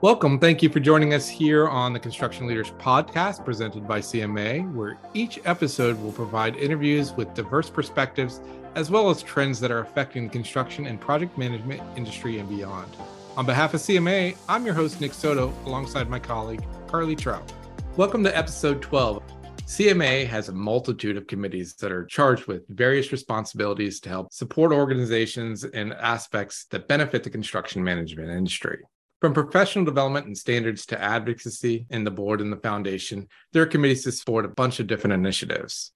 Welcome. Thank you for joining us here on the Construction Leaders Podcast presented by CMAA, where each episode will provide interviews with diverse perspectives as well as trends that are affecting the construction and project management industry and beyond. On behalf of CMAA, I'm your host, Nick Soto, alongside my colleague, Carly Trout. Welcome to episode 12. CMAA has a multitude of committees that are charged with various responsibilities to help support organizations and aspects that benefit the construction management industry. From professional development and standards to advocacy in the board and the foundation, there are committees to support a bunch of different initiatives.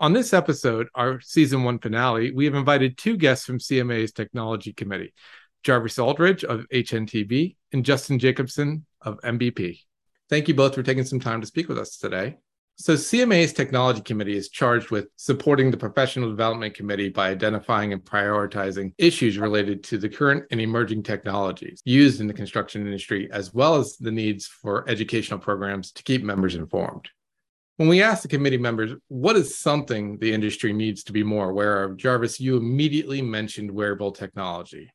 On this episode, our season one finale, we have invited two guests from CMAA's Technology Committee Jarvis Alridge of HNTB and Justin Jacobsen of MBP. Thank you both for taking some time to speak with us today. So, CMAA's Technology Committee is charged with supporting the Professional Development Committee by identifying and prioritizing issues related to the current and emerging technologies used in the construction industry, as well as the needs for educational programs to keep members informed. When we asked the committee members, what is something the industry needs to be more aware of, Jarvis, you immediately mentioned wearable technology.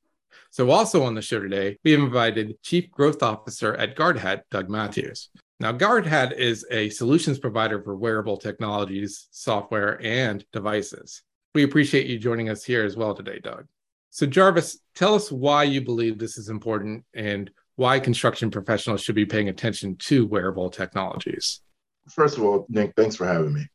So, also on the show today, we have invited Chief Growth Officer at Guardhat, Doug Matthews. Now, Guardhat is a solutions provider for wearable technologies, software, and devices. We appreciate you joining us here as well today, Doug. So, Jarvis, tell us why you believe this is important and why construction professionals should be paying attention to wearable technologies. First of all, Nick, thanks for having me.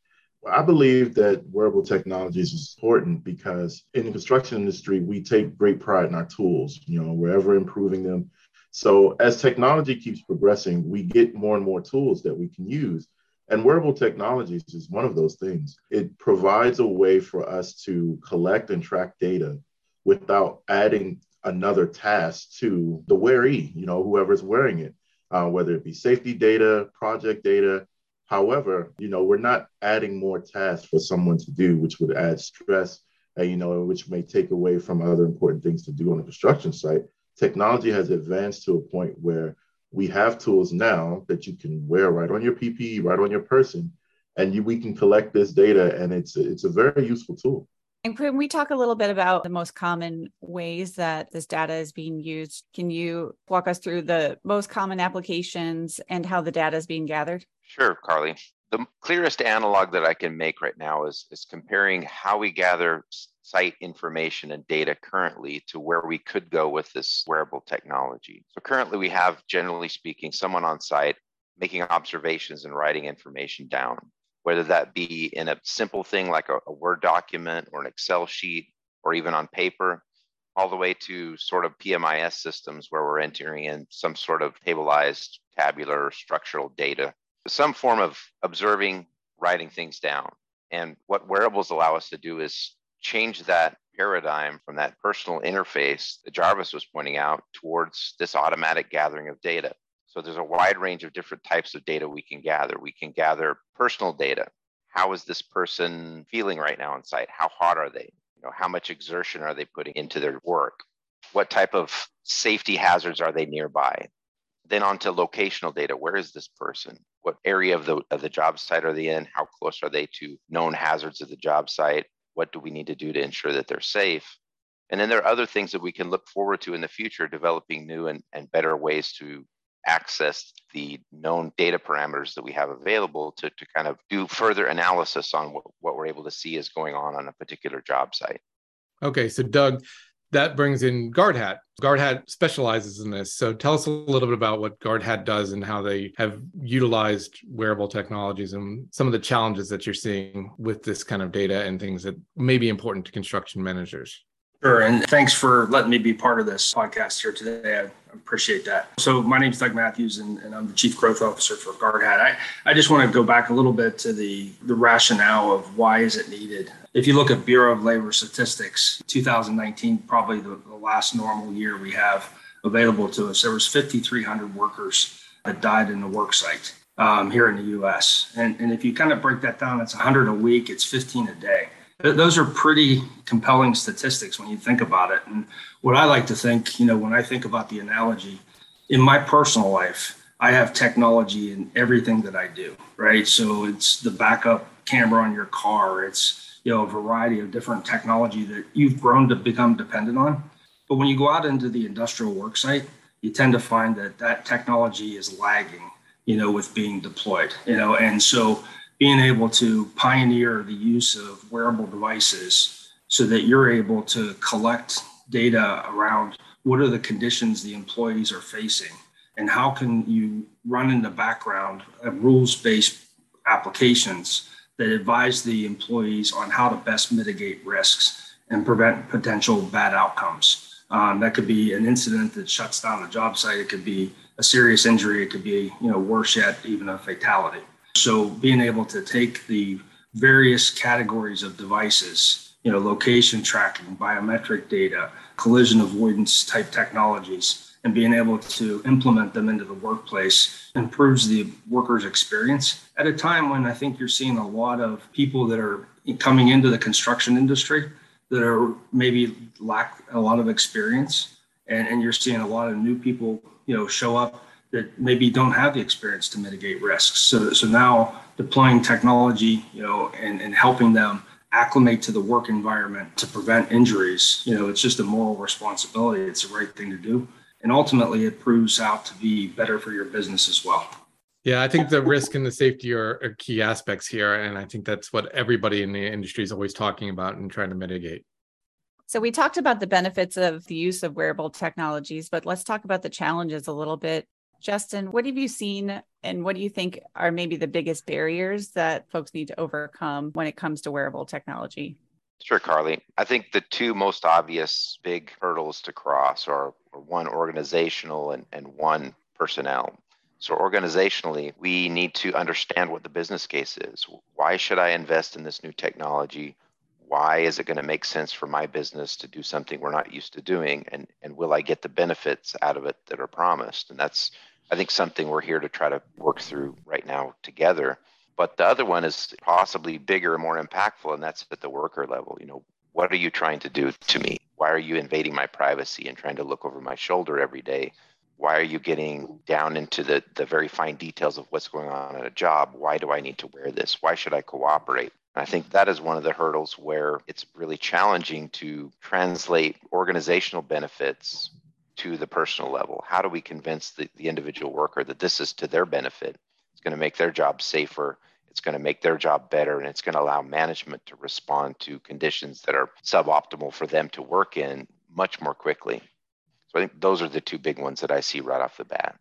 I believe that wearable technologies is important because in the construction industry, we take great pride in our tools. You know, we're ever improving them so as technology keeps progressing, we get more and more tools that we can use. And wearable technologies is one of those things. It provides a way for us to collect and track data without adding another task to the wearee, you know, whoever's wearing it, uh, whether it be safety data, project data. However, you know, we're not adding more tasks for someone to do, which would add stress, and, you know, which may take away from other important things to do on a construction site technology has advanced to a point where we have tools now that you can wear right on your PPE, right on your person, and you, we can collect this data, and it's it's a very useful tool. And can we talk a little bit about the most common ways that this data is being used? Can you walk us through the most common applications and how the data is being gathered? Sure, Carly. The clearest analog that I can make right now is, is comparing how we gather site information and data currently to where we could go with this wearable technology. So currently we have, generally speaking, someone on site making observations and writing information down, whether that be in a simple thing like a, a Word document or an Excel sheet or even on paper, all the way to sort of PMIS systems where we're entering in some sort of tableized tabular structural data, some form of observing, writing things down. And what wearables allow us to do is change that paradigm from that personal interface that Jarvis was pointing out towards this automatic gathering of data. So there's a wide range of different types of data we can gather. We can gather personal data. How is this person feeling right now on site? How hot are they? You know, how much exertion are they putting into their work? What type of safety hazards are they nearby? Then on to locational data. Where is this person? What area of the of the job site are they in? How close are they to known hazards of the job site? what do we need to do to ensure that they're safe and then there are other things that we can look forward to in the future developing new and, and better ways to access the known data parameters that we have available to, to kind of do further analysis on what, what we're able to see is going on on a particular job site okay so doug that brings in Guardhat. Guard Hat specializes in this. So tell us a little bit about what Guardhat does and how they have utilized wearable technologies and some of the challenges that you're seeing with this kind of data and things that may be important to construction managers. Sure. And thanks for letting me be part of this podcast here today. I appreciate that. So my name is Doug Matthews and, and, I'm the Chief Growth Officer for Guardhat. I, I just want to go back a little bit to the, the rationale of why is it needed. If you look at Bureau of Labor Statistics, 2019, probably the, the last normal year we have available to us, there was 5,300 workers that died in the work site um, here in the U.S. And, and if you kind of break that down, it's 100 a week, it's 15 a day. Those are pretty compelling statistics when you think about it. And what I like to think, you know, when I think about the analogy, in my personal life, I have technology in everything that I do, right? So it's the backup camera on your car, it's, you know, a variety of different technology that you've grown to become dependent on. But when you go out into the industrial work site, you tend to find that that technology is lagging, you know, with being deployed, you know, and so being able to pioneer the use of wearable devices so that you're able to collect data around what are the conditions the employees are facing and how can you run in the background rules-based applications that advise the employees on how to best mitigate risks and prevent potential bad outcomes. Um, that could be an incident that shuts down a job site. It could be a serious injury. It could be, you know, worse yet, even a fatality. So being able to take the various categories of devices, you know, location tracking, biometric data, collision avoidance type technologies, and being able to implement them into the workplace improves the worker's experience at a time when I think you're seeing a lot of people that are coming into the construction industry that are maybe lack a lot of experience. And, and you're seeing a lot of new people you know show up that maybe don't have the experience to mitigate risks so so now deploying technology you know and, and helping them acclimate to the work environment to prevent injuries you know it's just a moral responsibility it's the right thing to do and ultimately it proves out to be better for your business as well yeah, I think the risk and the safety are, are, key aspects here. And I think that's what everybody in the industry is always talking about and trying to mitigate. So, we talked about the benefits of the use of wearable technologies, but let's talk about the challenges a little bit. Justin, what have you seen and what do you think are maybe the biggest barriers that folks need to overcome when it comes to wearable technology? Sure, Carly. I think the two most obvious big hurdles to cross are, are one organizational and, and one personnel. So, organizationally, we need to understand what the business case is. Why should I invest in this new technology? Why is it going to make sense for my business to do something we're not used to doing? And, and will I get the benefits out of it that are promised? And that's, I think, something we're here to try to work through right now together. But the other one is possibly bigger and more impactful, and that's at the worker level. You know, what are you trying to do to me? Why are you invading my privacy and trying to look over my shoulder every day? why are you getting down into the, the very fine details of what's going on at a job why do i need to wear this why should i cooperate i think that is one of the hurdles where it's really challenging to translate organizational benefits to the personal level. How do we convince the, the individual worker that this is to their benefit? It's going to make their job safer it's going to make their job better and it's going to allow management to respond to conditions that are suboptimal for them to work in much more quickly. So I think those are the two big ones that I see right off the bat.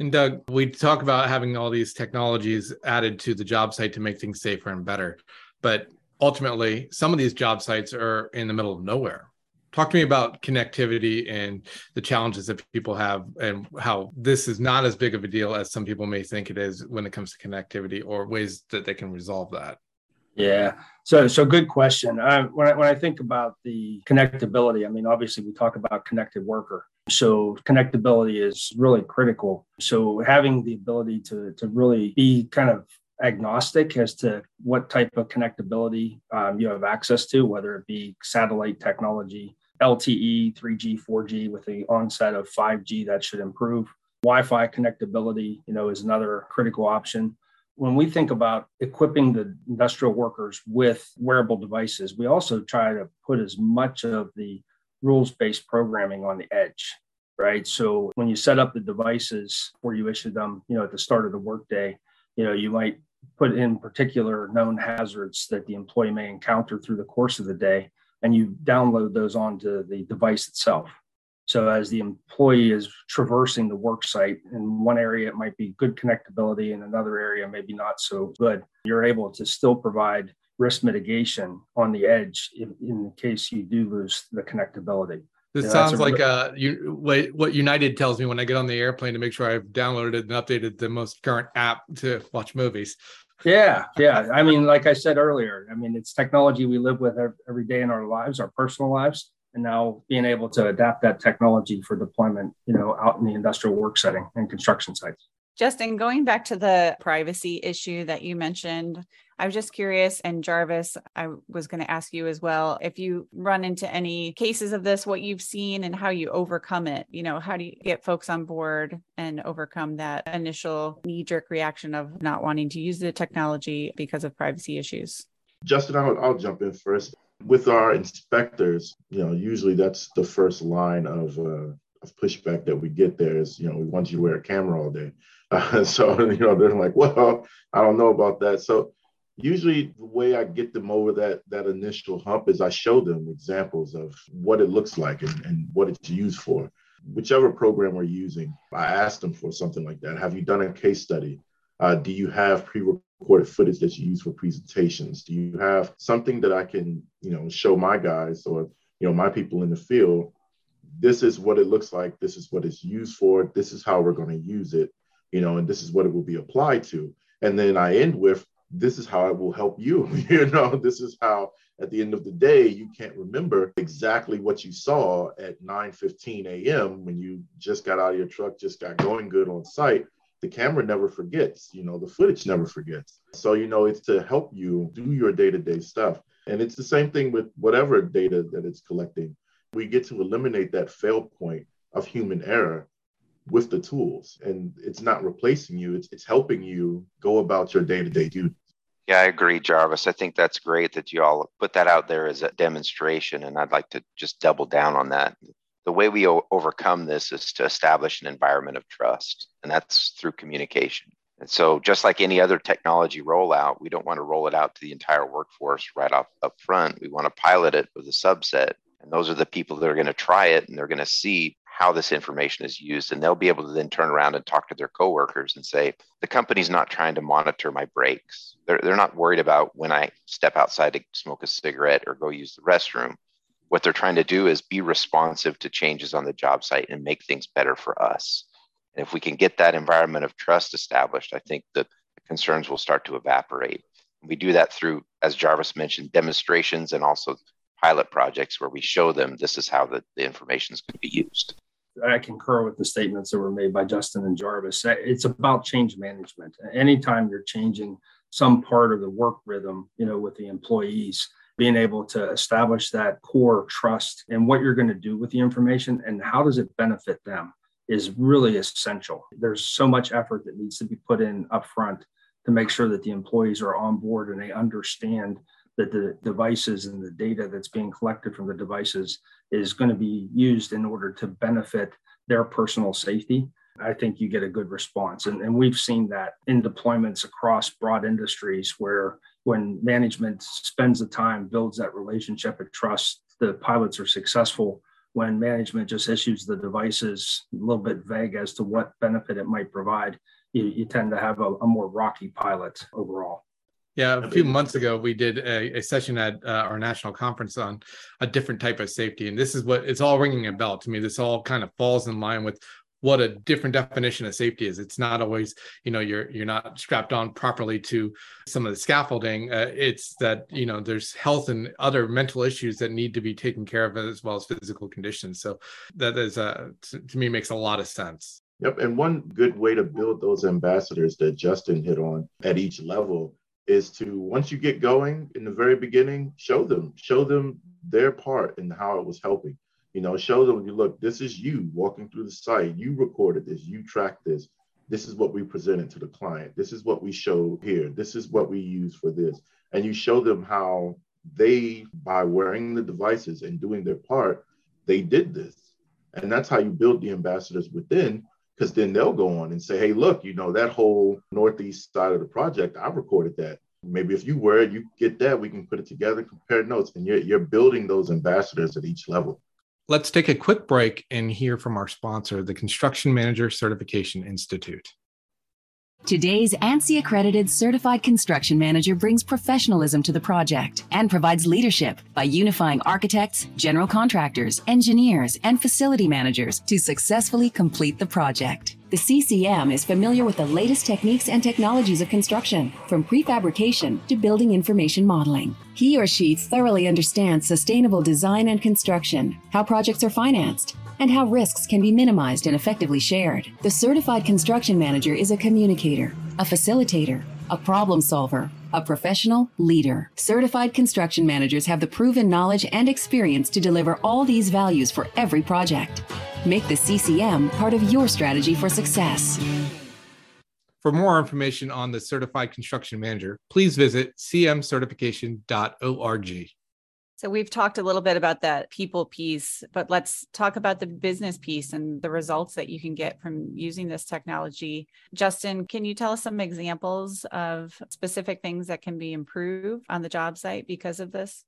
And Doug, we talk about having all these technologies added to the job site to make things safer and better. But ultimately, some of these job sites are in the middle of nowhere. Talk to me about connectivity and the challenges that people have, and how this is not as big of a deal as some people may think it is when it comes to connectivity or ways that they can resolve that. Yeah. So, so good question. Uh, when, I, when I think about the connectability, I mean, obviously we talk about connected worker. So connectability is really critical. So having the ability to, to really be kind of agnostic as to what type of connectability um, you have access to, whether it be satellite technology, LTE, 3G, 4G with the onset of 5G that should improve. Wi-Fi connectability, you know, is another critical option when we think about equipping the industrial workers with wearable devices, we also try to put as much of the rules based programming on the edge, right? So when you set up the devices where you issue them, you know, at the start of the workday, you know, you might put in particular known hazards that the employee may encounter through the course of the day, and you download those onto the device itself. So as the employee is traversing the work site, in one area it might be good connectability, in another area maybe not so good. You're able to still provide risk mitigation on the edge in, in case you do lose the connectability. This sounds like uh, you, what United tells me when I get on the airplane to make sure I've downloaded and updated the most current app to watch movies. Yeah, yeah. I mean, like I said earlier, I mean, it's technology we live with every day in our lives, our personal lives and now being able to adapt that technology for deployment, you know, out in the industrial work setting and construction sites. Justin, going back to the privacy issue that you mentioned, I was just curious, and Jarvis, I was going to ask you as well if you run into any cases of this, what you've seen and how you overcome it. You know, how do you get folks on board and overcome that initial knee jerk reaction of not wanting to use the technology because of privacy issues? Justin, I'll, I'll jump in first with our inspectors, you know, usually that's the first line of uh, of pushback that we get there is, you know, we want you to wear a camera all day. Uh, so, you know, they're like, well, I don't know about that. So usually the way I get them over that that initial hump is I show them examples of what it looks like and, and what it's used for. Whichever program we're using, I ask them for something like that. Have you done a case study? Uh, do you have pre-recorded footage that you use for presentations? Do you have something that I can, you know, show my guys or you know my people in the field? This is what it looks like. This is what it's used for. This is how we're going to use it. You know, and this is what it will be applied to. And then I end with this is how it will help you. you know, this is how at the end of the day you can't remember exactly what you saw at 9 15 a.m. when you just got out of your truck, just got going good on site. The camera never forgets, you know, the footage never forgets. So, you know, it's to help you do your day to day stuff. And it's the same thing with whatever data that it's collecting. We get to eliminate that fail point of human error with the tools and it's not replacing you it's, it's helping you go about your day-to-day duties yeah i agree jarvis. I think that's great that you all put that out there as a demonstration and i'd like to just double down on that. The way we o- overcome this is to establish an environment of trust and that's through communication. And so just like any other technology rollout we don't want to roll it out to the entire workforce right off up front. We want to pilot it with a subset and those are the people that are going to try it and they're going to see how this information is used and they'll be able to then turn around and talk to their coworkers and say the company's not trying to monitor my breaks. They're, they're not worried about when i step outside to smoke a cigarette or go use the restroom. What they're trying to do is be responsive to changes on the job site and make things better for us. And if we can get that environment of trust established i think the concerns will start to evaporate. We do that through as jarvis mentioned demonstrations and also pilot projects where we show them this is how the, the information is going to be used I concur with the statements that were made by Justin and Jarvis. It's about change management. Anytime you're changing some part of the work rhythm, you know, with the employees, being able to establish that core trust and what you're going to do with the information and how does it benefit them is really essential. There's so much effort that needs to be put in upfront to make sure that the employees are on board and they understand that the devices and the data that's being collected from the devices is going to be used in order to benefit their personal safety, I think you get a good response. And, and we've seen that in deployments across broad industries where when management spends the time, builds that relationship of trust, the pilots are successful. When management just issues the devices a little bit vague as to what benefit it might provide, you, you tend to have a, a more rocky pilot overall. Yeah, a few months ago, we did a, a session at uh, our national conference on a different type of safety. And this is what it's all ringing a bell to me. This all kind of falls in line with what a different definition of safety is. It's not always, you know, you're you're not strapped on properly to some of the scaffolding. Uh, it's that you know there's health and other mental issues that need to be taken care of as well as physical conditions. So that is, uh, to, to me, makes a lot of sense. Yep, and one good way to build those ambassadors that Justin hit on at each level is to once you get going in the very beginning, show them, show them their part and how it was helping. You know, show them, you look, this is you walking through the site. You recorded this, you tracked this. This is what we presented to the client. This is what we show here. This is what we use for this. And you show them how they, by wearing the devices and doing their part, they did this. And that's how you build the ambassadors within because then they'll go on and say, hey, look, you know, that whole northeast side of the project, I recorded that. Maybe if you were you get that, we can put it together, compare notes, and you're, you're building those ambassadors at each level. Let's take a quick break and hear from our sponsor, the Construction Manager Certification Institute. Today's ANSI accredited certified construction manager brings professionalism to the project and provides leadership by unifying architects, general contractors, engineers, and facility managers to successfully complete the project. The CCM is familiar with the latest techniques and technologies of construction, from prefabrication to building information modeling. He or she thoroughly understands sustainable design and construction, how projects are financed, and how risks can be minimized and effectively shared. The certified construction manager is a communicator, a facilitator, a problem solver, a professional leader. Certified construction managers have the proven knowledge and experience to deliver all these values for every project. Make the CCM part of your strategy for success. For more information on the certified construction manager, please visit cmcertification.org. So we've talked a little bit about that people piece, but let's talk about the business piece and the results that you can get from using this technology. Justin, can you tell us some examples of specific things that can be improved on the job site because of this?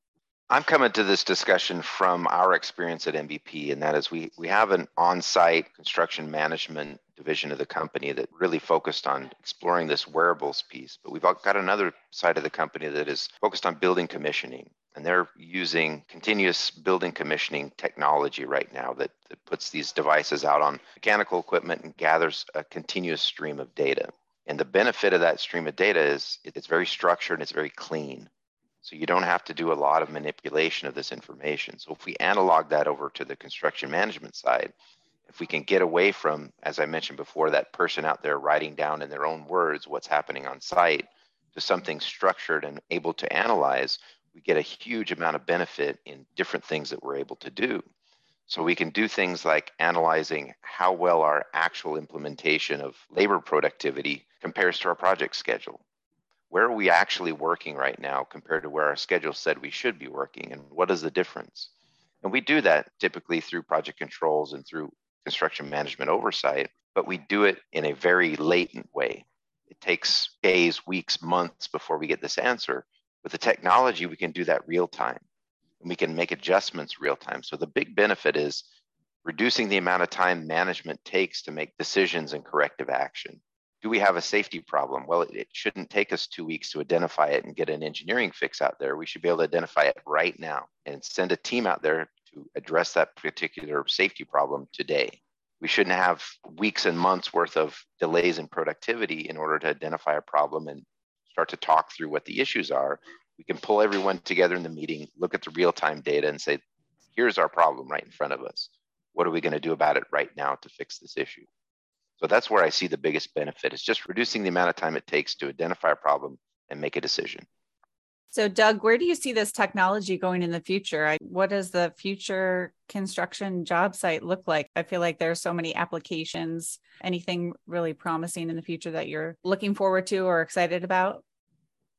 I'm coming to this discussion from our experience at MBP, and that is we, we have an on site construction management division of the company that really focused on exploring this wearables piece. But we've got another side of the company that is focused on building commissioning. And they're using continuous building commissioning technology right now that, that puts these devices out on mechanical equipment and gathers a continuous stream of data. And the benefit of that stream of data is it's very structured and it's very clean. So you don't have to do a lot of manipulation of this information. So if we analog that over to the construction management side, if we can get away from, as I mentioned before, that person out there writing down in their own words what's happening on site to something structured and able to analyze, we get a huge amount of benefit in different things that we're able to do. So we can do things like analyzing how well our actual implementation of labor productivity compares to our project schedule where are we actually working right now compared to where our schedule said we should be working and what is the difference? And we do that typically through project controls and through construction management oversight but we do it in a very latent way. It takes days weeks months before we get this answer with the technology we can do that real time. And we can make adjustments real time. So the big benefit is reducing the amount of time management takes to make decisions and corrective action do we have a safety problem? Well, it, it, shouldn't take us two weeks to identify it and get an engineering fix out there. We should be able to identify it right now and send a team out there to address that particular safety problem today. We shouldn't have weeks and months worth of delays in productivity in order to identify a problem and start to talk through what the issues are. We can pull everyone together in the meeting, look at the real time data, and say, here's our problem right in front of us. What are we going to do about it right now to fix this issue? So that's where I see the biggest benefit is just reducing the amount of time it takes to identify a problem and make a decision. So, Doug, where do you see this technology going in the future? What does the future construction job site look like? I feel like there's so many applications. Anything really promising in the future that you're looking forward to or excited about?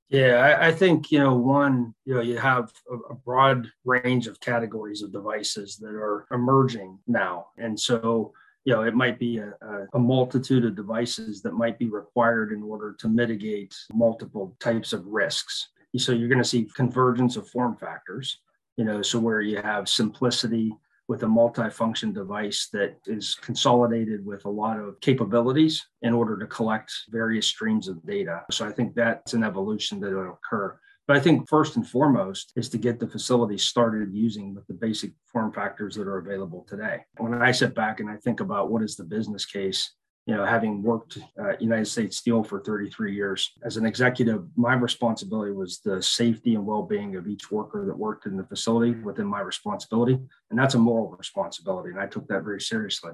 Yeah, I, I think you know one, you know, you have a, a broad range of categories of devices that are emerging now, and so you know, it might be a, a, multitude of devices that might be required in order to mitigate multiple types of risks. So you're going to see convergence of form factors, you know, so where you have simplicity with a multi-function device that is consolidated with a lot of capabilities in order to collect various streams of data. So I think that's an evolution that will occur. But I think first and foremost is to get the facility started using with the basic form factors that are available today. When I sit back and I think about what is the business case, you know, having worked at United States Steel for 33 years as an executive, my responsibility was the safety and well-being of each worker that worked in the facility within my responsibility, and that's a moral responsibility, and I took that very seriously.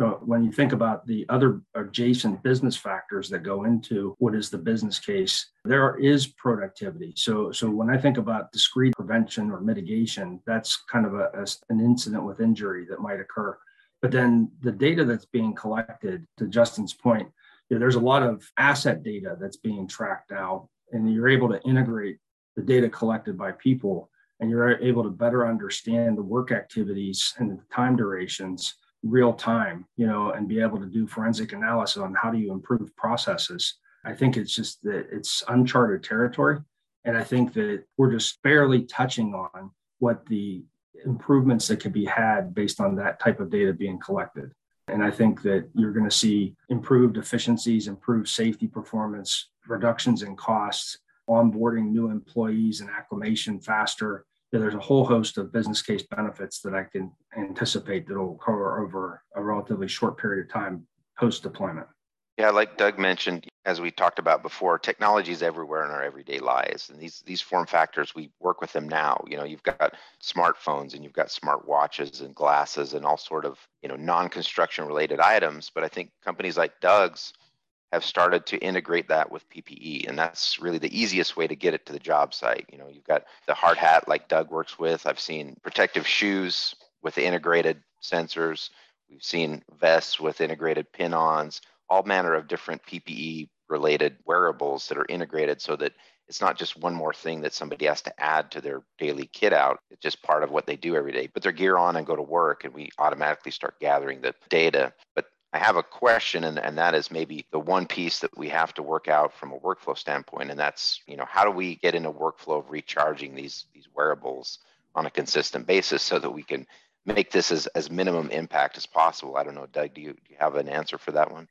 So when you think about the other adjacent business factors that go into what is the business case, there is productivity. So, so when I think about discrete prevention or mitigation, that's kind of a, a, an incident with injury that might occur. But then the data that's being collected, to Justin's point, you know, there's a lot of asset data that's being tracked now, and you're able to integrate the data collected by people, and you're able to better understand the work activities and the time durations real time, you know, and be able to do forensic analysis on how do you improve processes. I think it's just that it's uncharted territory. And I think that we're just barely touching on what the improvements that could be had based on that type of data being collected. And I think that you're going to see improved efficiencies, improved safety performance, reductions in costs, onboarding new employees and acclimation faster, there's a whole host of business case benefits that I can anticipate that will occur over a relatively short period of time post deployment. Yeah, like Doug mentioned, as we talked about before, technology is everywhere in our everyday lives, and these these form factors we work with them now. You know, you've got smartphones and you've got smart watches and glasses and all sort of you know non-construction related items. But I think companies like Doug's have started to integrate that with PPE. And that's really the easiest way to get it to the job site. You know, you've got the hard hat like Doug works with. I've seen protective shoes with integrated sensors. We've seen vests with integrated pin-ons, all manner of different PPE related wearables that are integrated so that it's not just one more thing that somebody has to add to their daily kit out. It's just part of what they do every day. Put their gear on and go to work, and we automatically start gathering the data. But I have a question, and, and that is maybe the one piece that we have to work out from a workflow standpoint, and that's you know how do we get in a workflow of recharging these these wearables on a consistent basis so that we can make this as, as minimum impact as possible. I don't know, Doug, do you, do you have an answer for that one?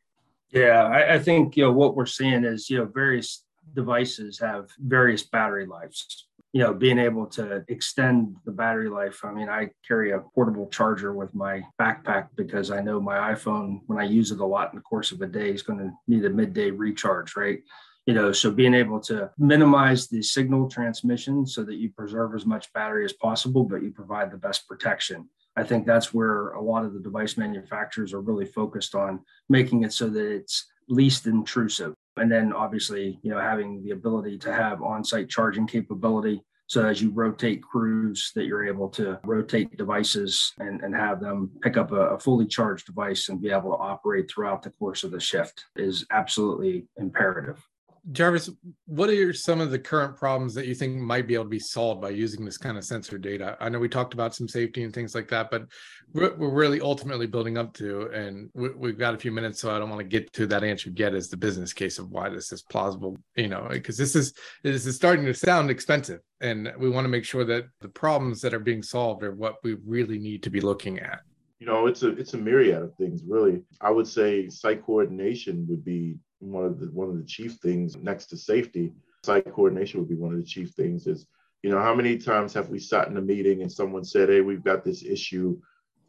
Yeah, I, I think you know what we're seeing is you know various devices have various battery lives. You know, being able to extend the battery life. I mean, I carry a portable charger with my backpack because I know my iPhone, when I use it a lot in the course of a day, is going to need a midday recharge, right? you know so being able to minimize the signal transmission so that you preserve as much battery as possible but you provide the best protection i think that's where a lot of the device manufacturers are really focused on making it so that it's least intrusive and then obviously you know having the ability to have on-site charging capability so as you rotate crews that you're able to rotate devices and, and have them pick up a, a fully charged device and be able to operate throughout the course of the shift is absolutely imperative Jarvis, what are some of the current problems that you think might be able to be solved by using this kind of sensor data? I know we talked about some safety and things like that, but we're, really ultimately building up to, and we, have got a few minutes, so I don't want to get to that answer yet as the business case of why this is plausible, you know, because this is this is starting to sound expensive, and we want to make sure that the problems that are being solved are what we really need to be looking at you know it's a it's a myriad of things really i would say site coordination would be one of the one of the chief things next to safety. Site coordination would be one of the chief things. Is you know how many times have we sat in a meeting and someone said, "Hey, we've got this issue."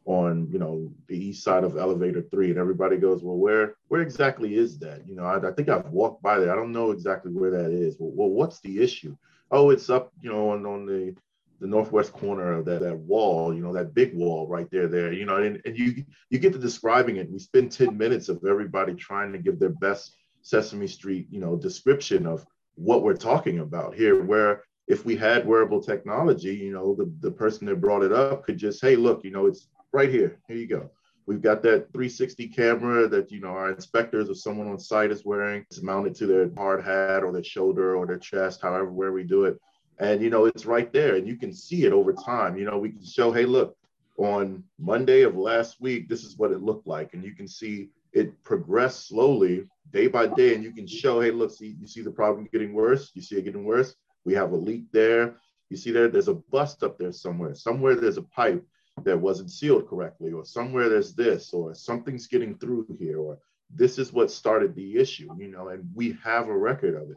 on you know the east side of elevator three and everybody goes well where where exactly is that you know I, I, think i've walked by there i don't know exactly where that is well, well what's the issue oh it's up you know on, on the the northwest corner of that, that wall, you know, that big wall right there, there, you know, and, and you you get to describing it. We spend 10 minutes of everybody trying to give their best Sesame Street, you know, description of what we're talking about here, where if we had wearable technology, you know, the, the person that brought it up could just, hey, look, you know, it's right here. Here you go. We've got that 360 camera that, you know, our inspectors or someone on site is wearing. It's mounted to their hard hat or their shoulder or their chest, however, where we do it and you know it's right there and you can see it over time you know we can show hey look on monday of last week this is what it looked like and you can see it progress slowly day by day and you can show hey look see you see the problem getting worse you see it getting worse we have a leak there you see there there's a bust up there somewhere somewhere there's a pipe that wasn't sealed correctly or somewhere there's this or something's getting through here or this is what started the issue you know and we have a record of it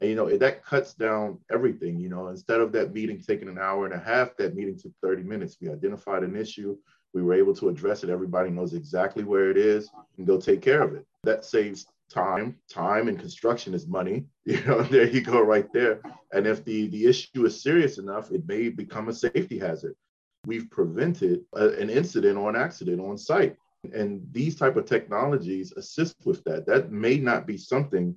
and, you know, that cuts down everything. You know, instead of that meeting taking an hour and a half, that meeting took 30 minutes. We identified an issue. We were able to address it. Everybody knows exactly where it is and go take care of it. That saves time. Time and construction is money. You know, there you go right there. And if the, the issue is serious enough, it may become a safety hazard. We've prevented a, an incident or an accident on site. And these type of technologies assist with that. That may not be something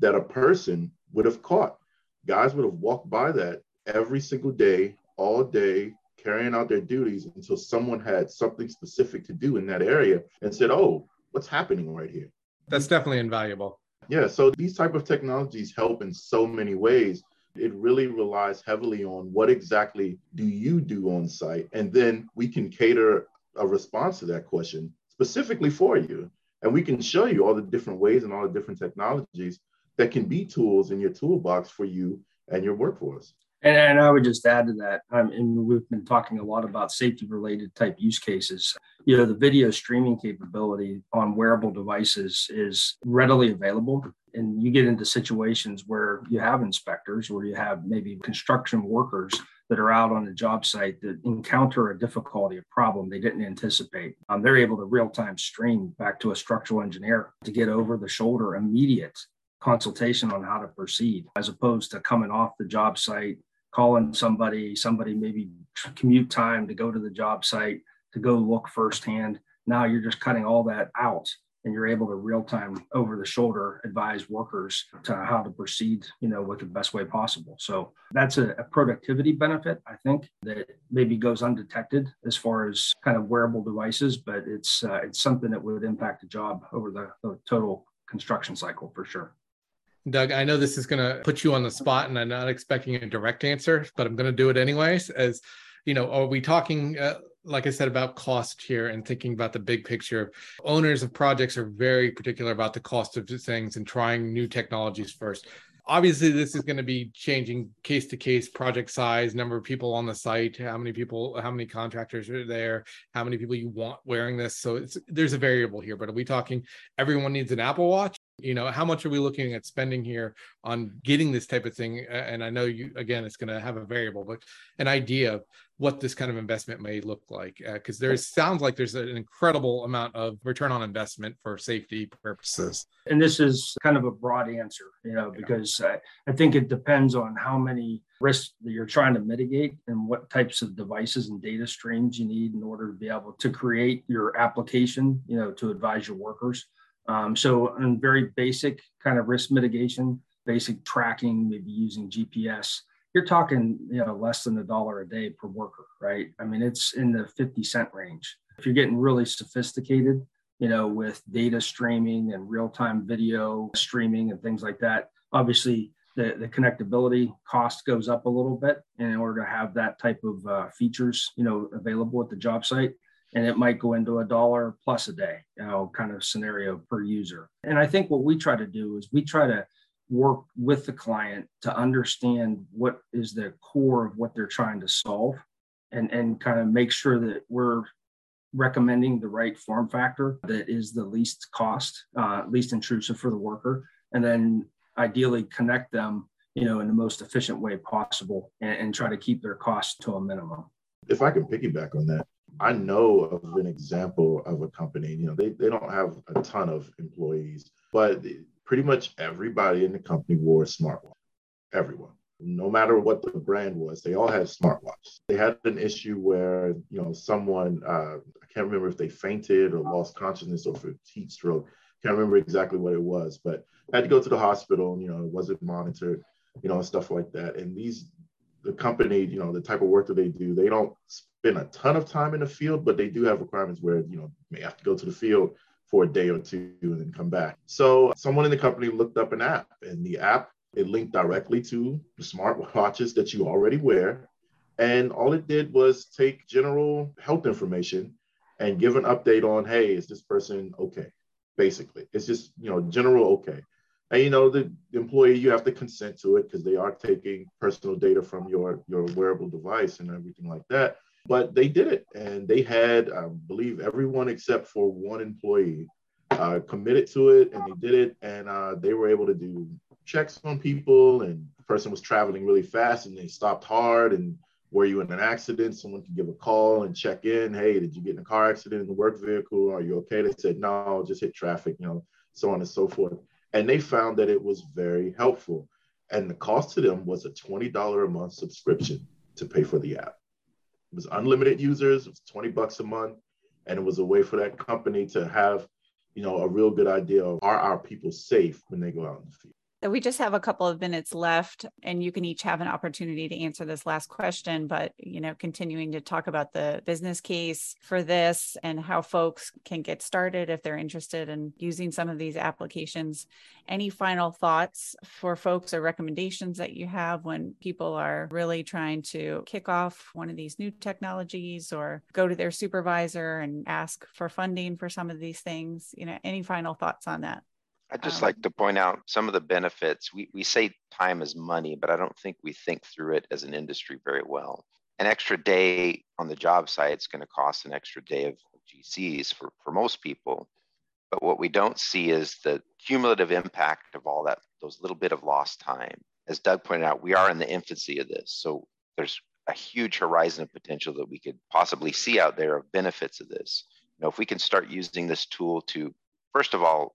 that a person would have caught. Guys would have walked by that every single day, all day, carrying out their duties until someone had something specific to do in that area and said, "Oh, what's happening right here?" That's definitely invaluable. Yeah, so these type of technologies help in so many ways. It really relies heavily on what exactly do you do on site and then we can cater a response to that question specifically for you. And we can show you all the different ways and all the different technologies that can be tools in your toolbox for you and your workforce. And, and I would just add to that, um, and we've been talking a lot about safety related type use cases. You know, the video streaming capability on wearable devices is readily available. And you get into situations where you have inspectors or you have maybe construction workers that are out on a job site that encounter a difficulty, a problem they didn't anticipate. Um, they're able to real time stream back to a structural engineer to get over the shoulder immediate consultation on how to proceed as opposed to coming off the job site calling somebody somebody maybe commute time to go to the job site to go look firsthand now you're just cutting all that out and you're able to real time over the shoulder advise workers to how to proceed you know with the best way possible so that's a, a, productivity benefit i think that maybe goes undetected as far as kind of wearable devices but it's uh, it's something that would impact the job over the, the total construction cycle for sure Doug, I know this is going to put you on the spot, and I'm not expecting a direct answer, but I'm going to do it anyways. As you know, are we talking, uh, like I said, about cost here and thinking about the big picture? Owners of projects are very particular about the cost of things and trying new technologies first obviously this is going to be changing case to case project size number of people on the site how many people how many contractors are there how many people you want wearing this so there's a variable here but are we talking everyone needs an apple watch you know how much are we looking at spending here on getting this type of thing? And i know you again it's going to have a variable but an idea of what this kind of investment may look like because uh, there sounds like there's an incredible amount of return on investment for safety purposes. And this is kind of a broad answer you know because I, I think it depends on how many risks that you're trying to mitigate and what types of devices and data streams you need in order to be able to create your application you know to advise your workers um, so, in very basic kind of risk mitigation, basic tracking, maybe using GPS, you're talking you know less than a dollar a day per worker, right? I mean, it's in the 50 cent range. If you're getting really sophisticated, you know, with data streaming and real-time video streaming and things like that, obviously the, the connectability cost goes up a little bit in order to have that type of uh, features, you know, available at the job site and it might go into a dollar plus a day, you know, kind of scenario per user. And I think what we try to do is we try to work with the client to understand what is the core of what they're trying to solve and, and kind of make sure that we're recommending the right form factor that is the least cost, uh, least intrusive for the worker, and then ideally connect them, you know, in the most efficient way possible and, and try to keep their costs to a minimum. If I can piggyback on that, I know of an example of a company, you know, they, they don't have a ton of employees, but pretty much everybody in the company wore a smartwatch. Everyone. No matter what the brand was, they all had smartwatches. They had an issue where, you know, someone, uh, I can't remember if they fainted or lost consciousness or heat stroke. Can't remember exactly what it was, but had to go to the hospital, you know, it wasn't monitored, you know, stuff like that. And these the company, you know, the type of work that they do, they don't spend a ton of time in the field, but they do have requirements where, you know, may have to go to the field for a day or two and then come back. So someone in the company looked up an app and the app, it linked directly to the smart watches that you already wear. And all it did was take general health information and give an update on, hey, is this person okay? Basically, it's just, you know, general okay. And you know, the, employee, you have to consent to it because they are taking personal data from your your wearable device and everything like that. But they did it, and they had, I believe, everyone except for one employee uh, committed to it, and they did it, and uh, they were able to do checks on people. And the person was traveling really fast, and they stopped hard. And were you in an accident? Someone could give a call and check in. Hey, did you get in a car accident in the work vehicle? Are you okay? They said no, just hit traffic. You know, so on and so forth and they found that it was very helpful. And the cost to them was a $20 a month subscription to pay for the app. It was unlimited users, it was 20 bucks a month. And it was a way for that company to have, you know, a real good idea of are our people safe when they go out in the field. We just have a couple of minutes left, and you can each have an opportunity to answer this last question. But, you know, continuing to talk about the business case for this and how folks can get started if they're interested in using some of these applications. Any final thoughts for folks or recommendations that you have when people are really trying to kick off one of these new technologies or go to their supervisor and ask for funding for some of these things? You know, any final thoughts on that? I'd just um, like to point out some of the benefits. We, we say time is money, but I don't think we think through it as an industry very well. An extra day on the job site is going to cost an extra day of GCs for, for most people. But what we don't see is the cumulative impact of all that, those little bit of lost time. As Doug pointed out, we are in the infancy of this. So there's a huge horizon of potential that we could possibly see out there of benefits of this. You know, if we can start using this tool to, first of all,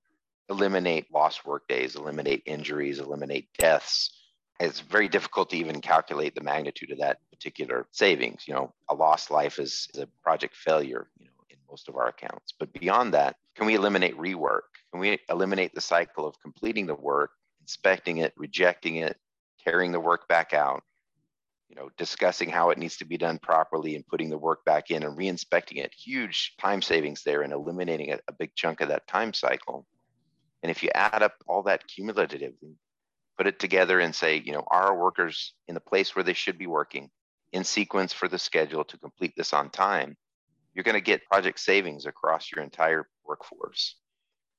eliminate lost work days, eliminate injuries, eliminate deaths. It's very difficult to even calculate the magnitude of that particular savings. You know, a lost life is, is a project failure, you know, in most of our accounts. But beyond that, can we eliminate rework? Can we eliminate the cycle of completing the work, inspecting it, rejecting it, carrying the work back out, you know, discussing how it needs to be done properly and putting the work back in and re-inspecting it. Huge time savings there and eliminating a, a big chunk of that time cycle. And if you add up all that cumulatively, put it together and say, you know, are our workers in the place where they should be working in sequence for the schedule to complete this on time, you're going to get project savings across your entire workforce.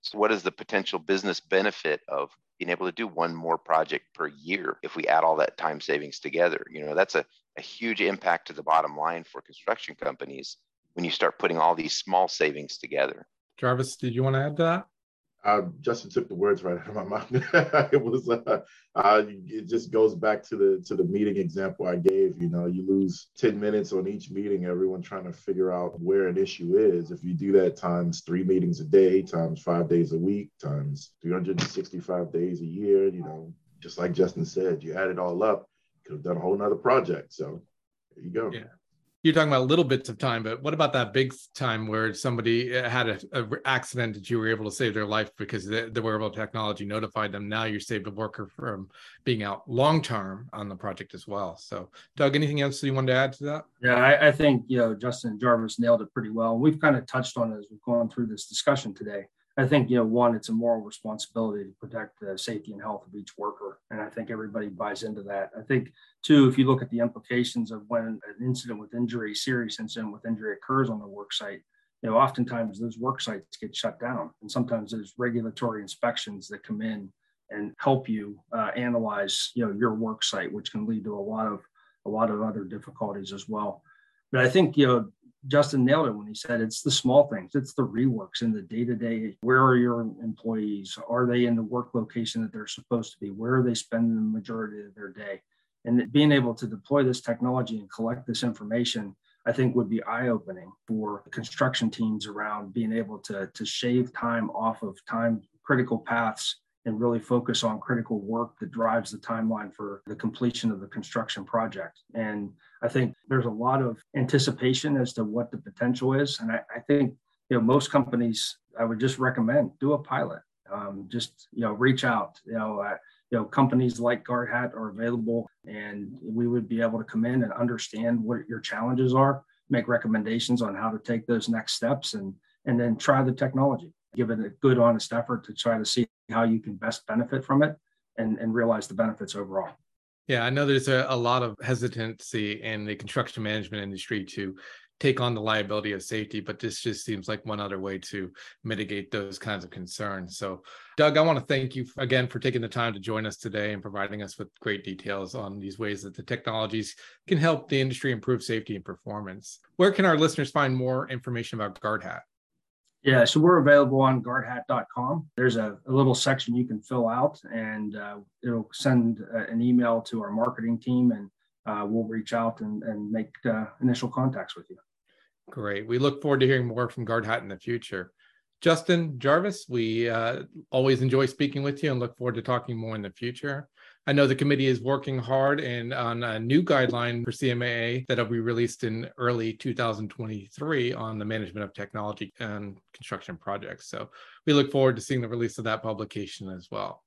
So, what is the potential business benefit of being able to do one more project per year if we add all that time savings together? You know, that's a, a huge impact to the bottom line for construction companies when you start putting all these small savings together. Jarvis, did you want to add to that? Uh, Justin took the words right out of my mouth. it was, uh, uh, it just goes back to the to the meeting example I gave. You know, you lose ten minutes on each meeting. Everyone trying to figure out where an issue is. If you do that times three meetings a day, times five days a week, times 365 days a year, you know, just like Justin said, you add it all up, you could have done a whole nother project. So there you go. Yeah you're talking about little bits of time, but what about that big time where somebody uh, had a, accident that you were able to save their life because the, the, wearable technology notified them? Now you saved a worker from being out long term on the project as well. So, Doug, anything else you wanted to add to that? Yeah, I, I think you know Justin Jarvis nailed it pretty well. We've kind of touched on it as we've gone through this discussion today. I think, you know, one, it's a moral responsibility to protect the safety and health of each worker. And I think everybody buys into that. I think, two, if you look at the implications of when an incident with injury, serious incident with injury occurs on the work site, you know, oftentimes those work sites get shut down. And sometimes there's regulatory inspections that come in and help you uh, analyze, you know, your work site, which can lead to a lot of a lot of other difficulties as well. But I think, you know, Justin nailed it when he said it's the small things, it's the reworks in the day to day. Where are your employees? Are they in the work location that they're supposed to be? Where are they spending the majority of their day? And being able to deploy this technology and collect this information, I think would be eye opening for construction teams around being able to, to shave time off of time critical paths and really focus on critical work that drives the timeline for the completion of the construction project. And I think there's a lot of anticipation as to what the potential is. And I, I think, you know, most companies, I would just recommend do a pilot. Um, just, you know, reach out, you know, uh, you know, companies like Guardhat are available and we would be able to come in and understand what your challenges are, make recommendations on how to take those next steps and, and then try the technology give it a good, honest effort to try to see how you can best benefit from it and, and realize the benefits overall. Yeah, I know there's a, a lot of hesitancy in the construction management industry to take on the liability of safety, but this just seems like one other way to mitigate those kinds of concerns. So, Doug, I want to thank you again for taking the time to join us today and providing us with great details on these ways that the technologies can help the industry improve safety and performance. Where can our listeners find more information about Guardhat? Yeah, so we're available on guardhat.com. There's a, a little section you can fill out, and uh, it'll send uh, an email to our marketing team, and uh, we'll reach out and, and make uh, initial contacts with you. Great. We look forward to hearing more from Guardhat in the future. Justin Jarvis, we uh, always enjoy speaking with you and look forward to talking more in the future. I know the committee is working hard and on a new guideline for CMAA that'll be released in early 2023 on the management of technology and construction projects. So we look forward to seeing the release of that publication as well.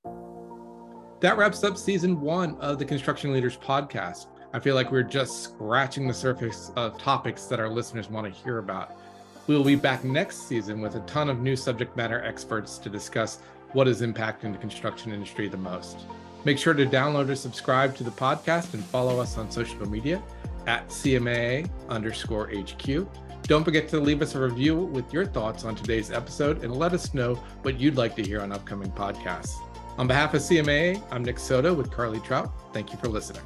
That wraps up season one of the Construction Leaders podcast. I feel like we're just scratching the surface of topics that our listeners want to hear about. We will be back next season with a ton of new subject matter experts to discuss what is impacting the construction industry the most. Make sure to download or subscribe to the podcast and follow us on social media at CMAA underscore HQ. Don't forget to leave us a review with your thoughts on today's episode and let us know what you'd like to hear on upcoming podcasts. On behalf of CMAA, I'm Nick Soto with Carly Trout. Thank you for listening.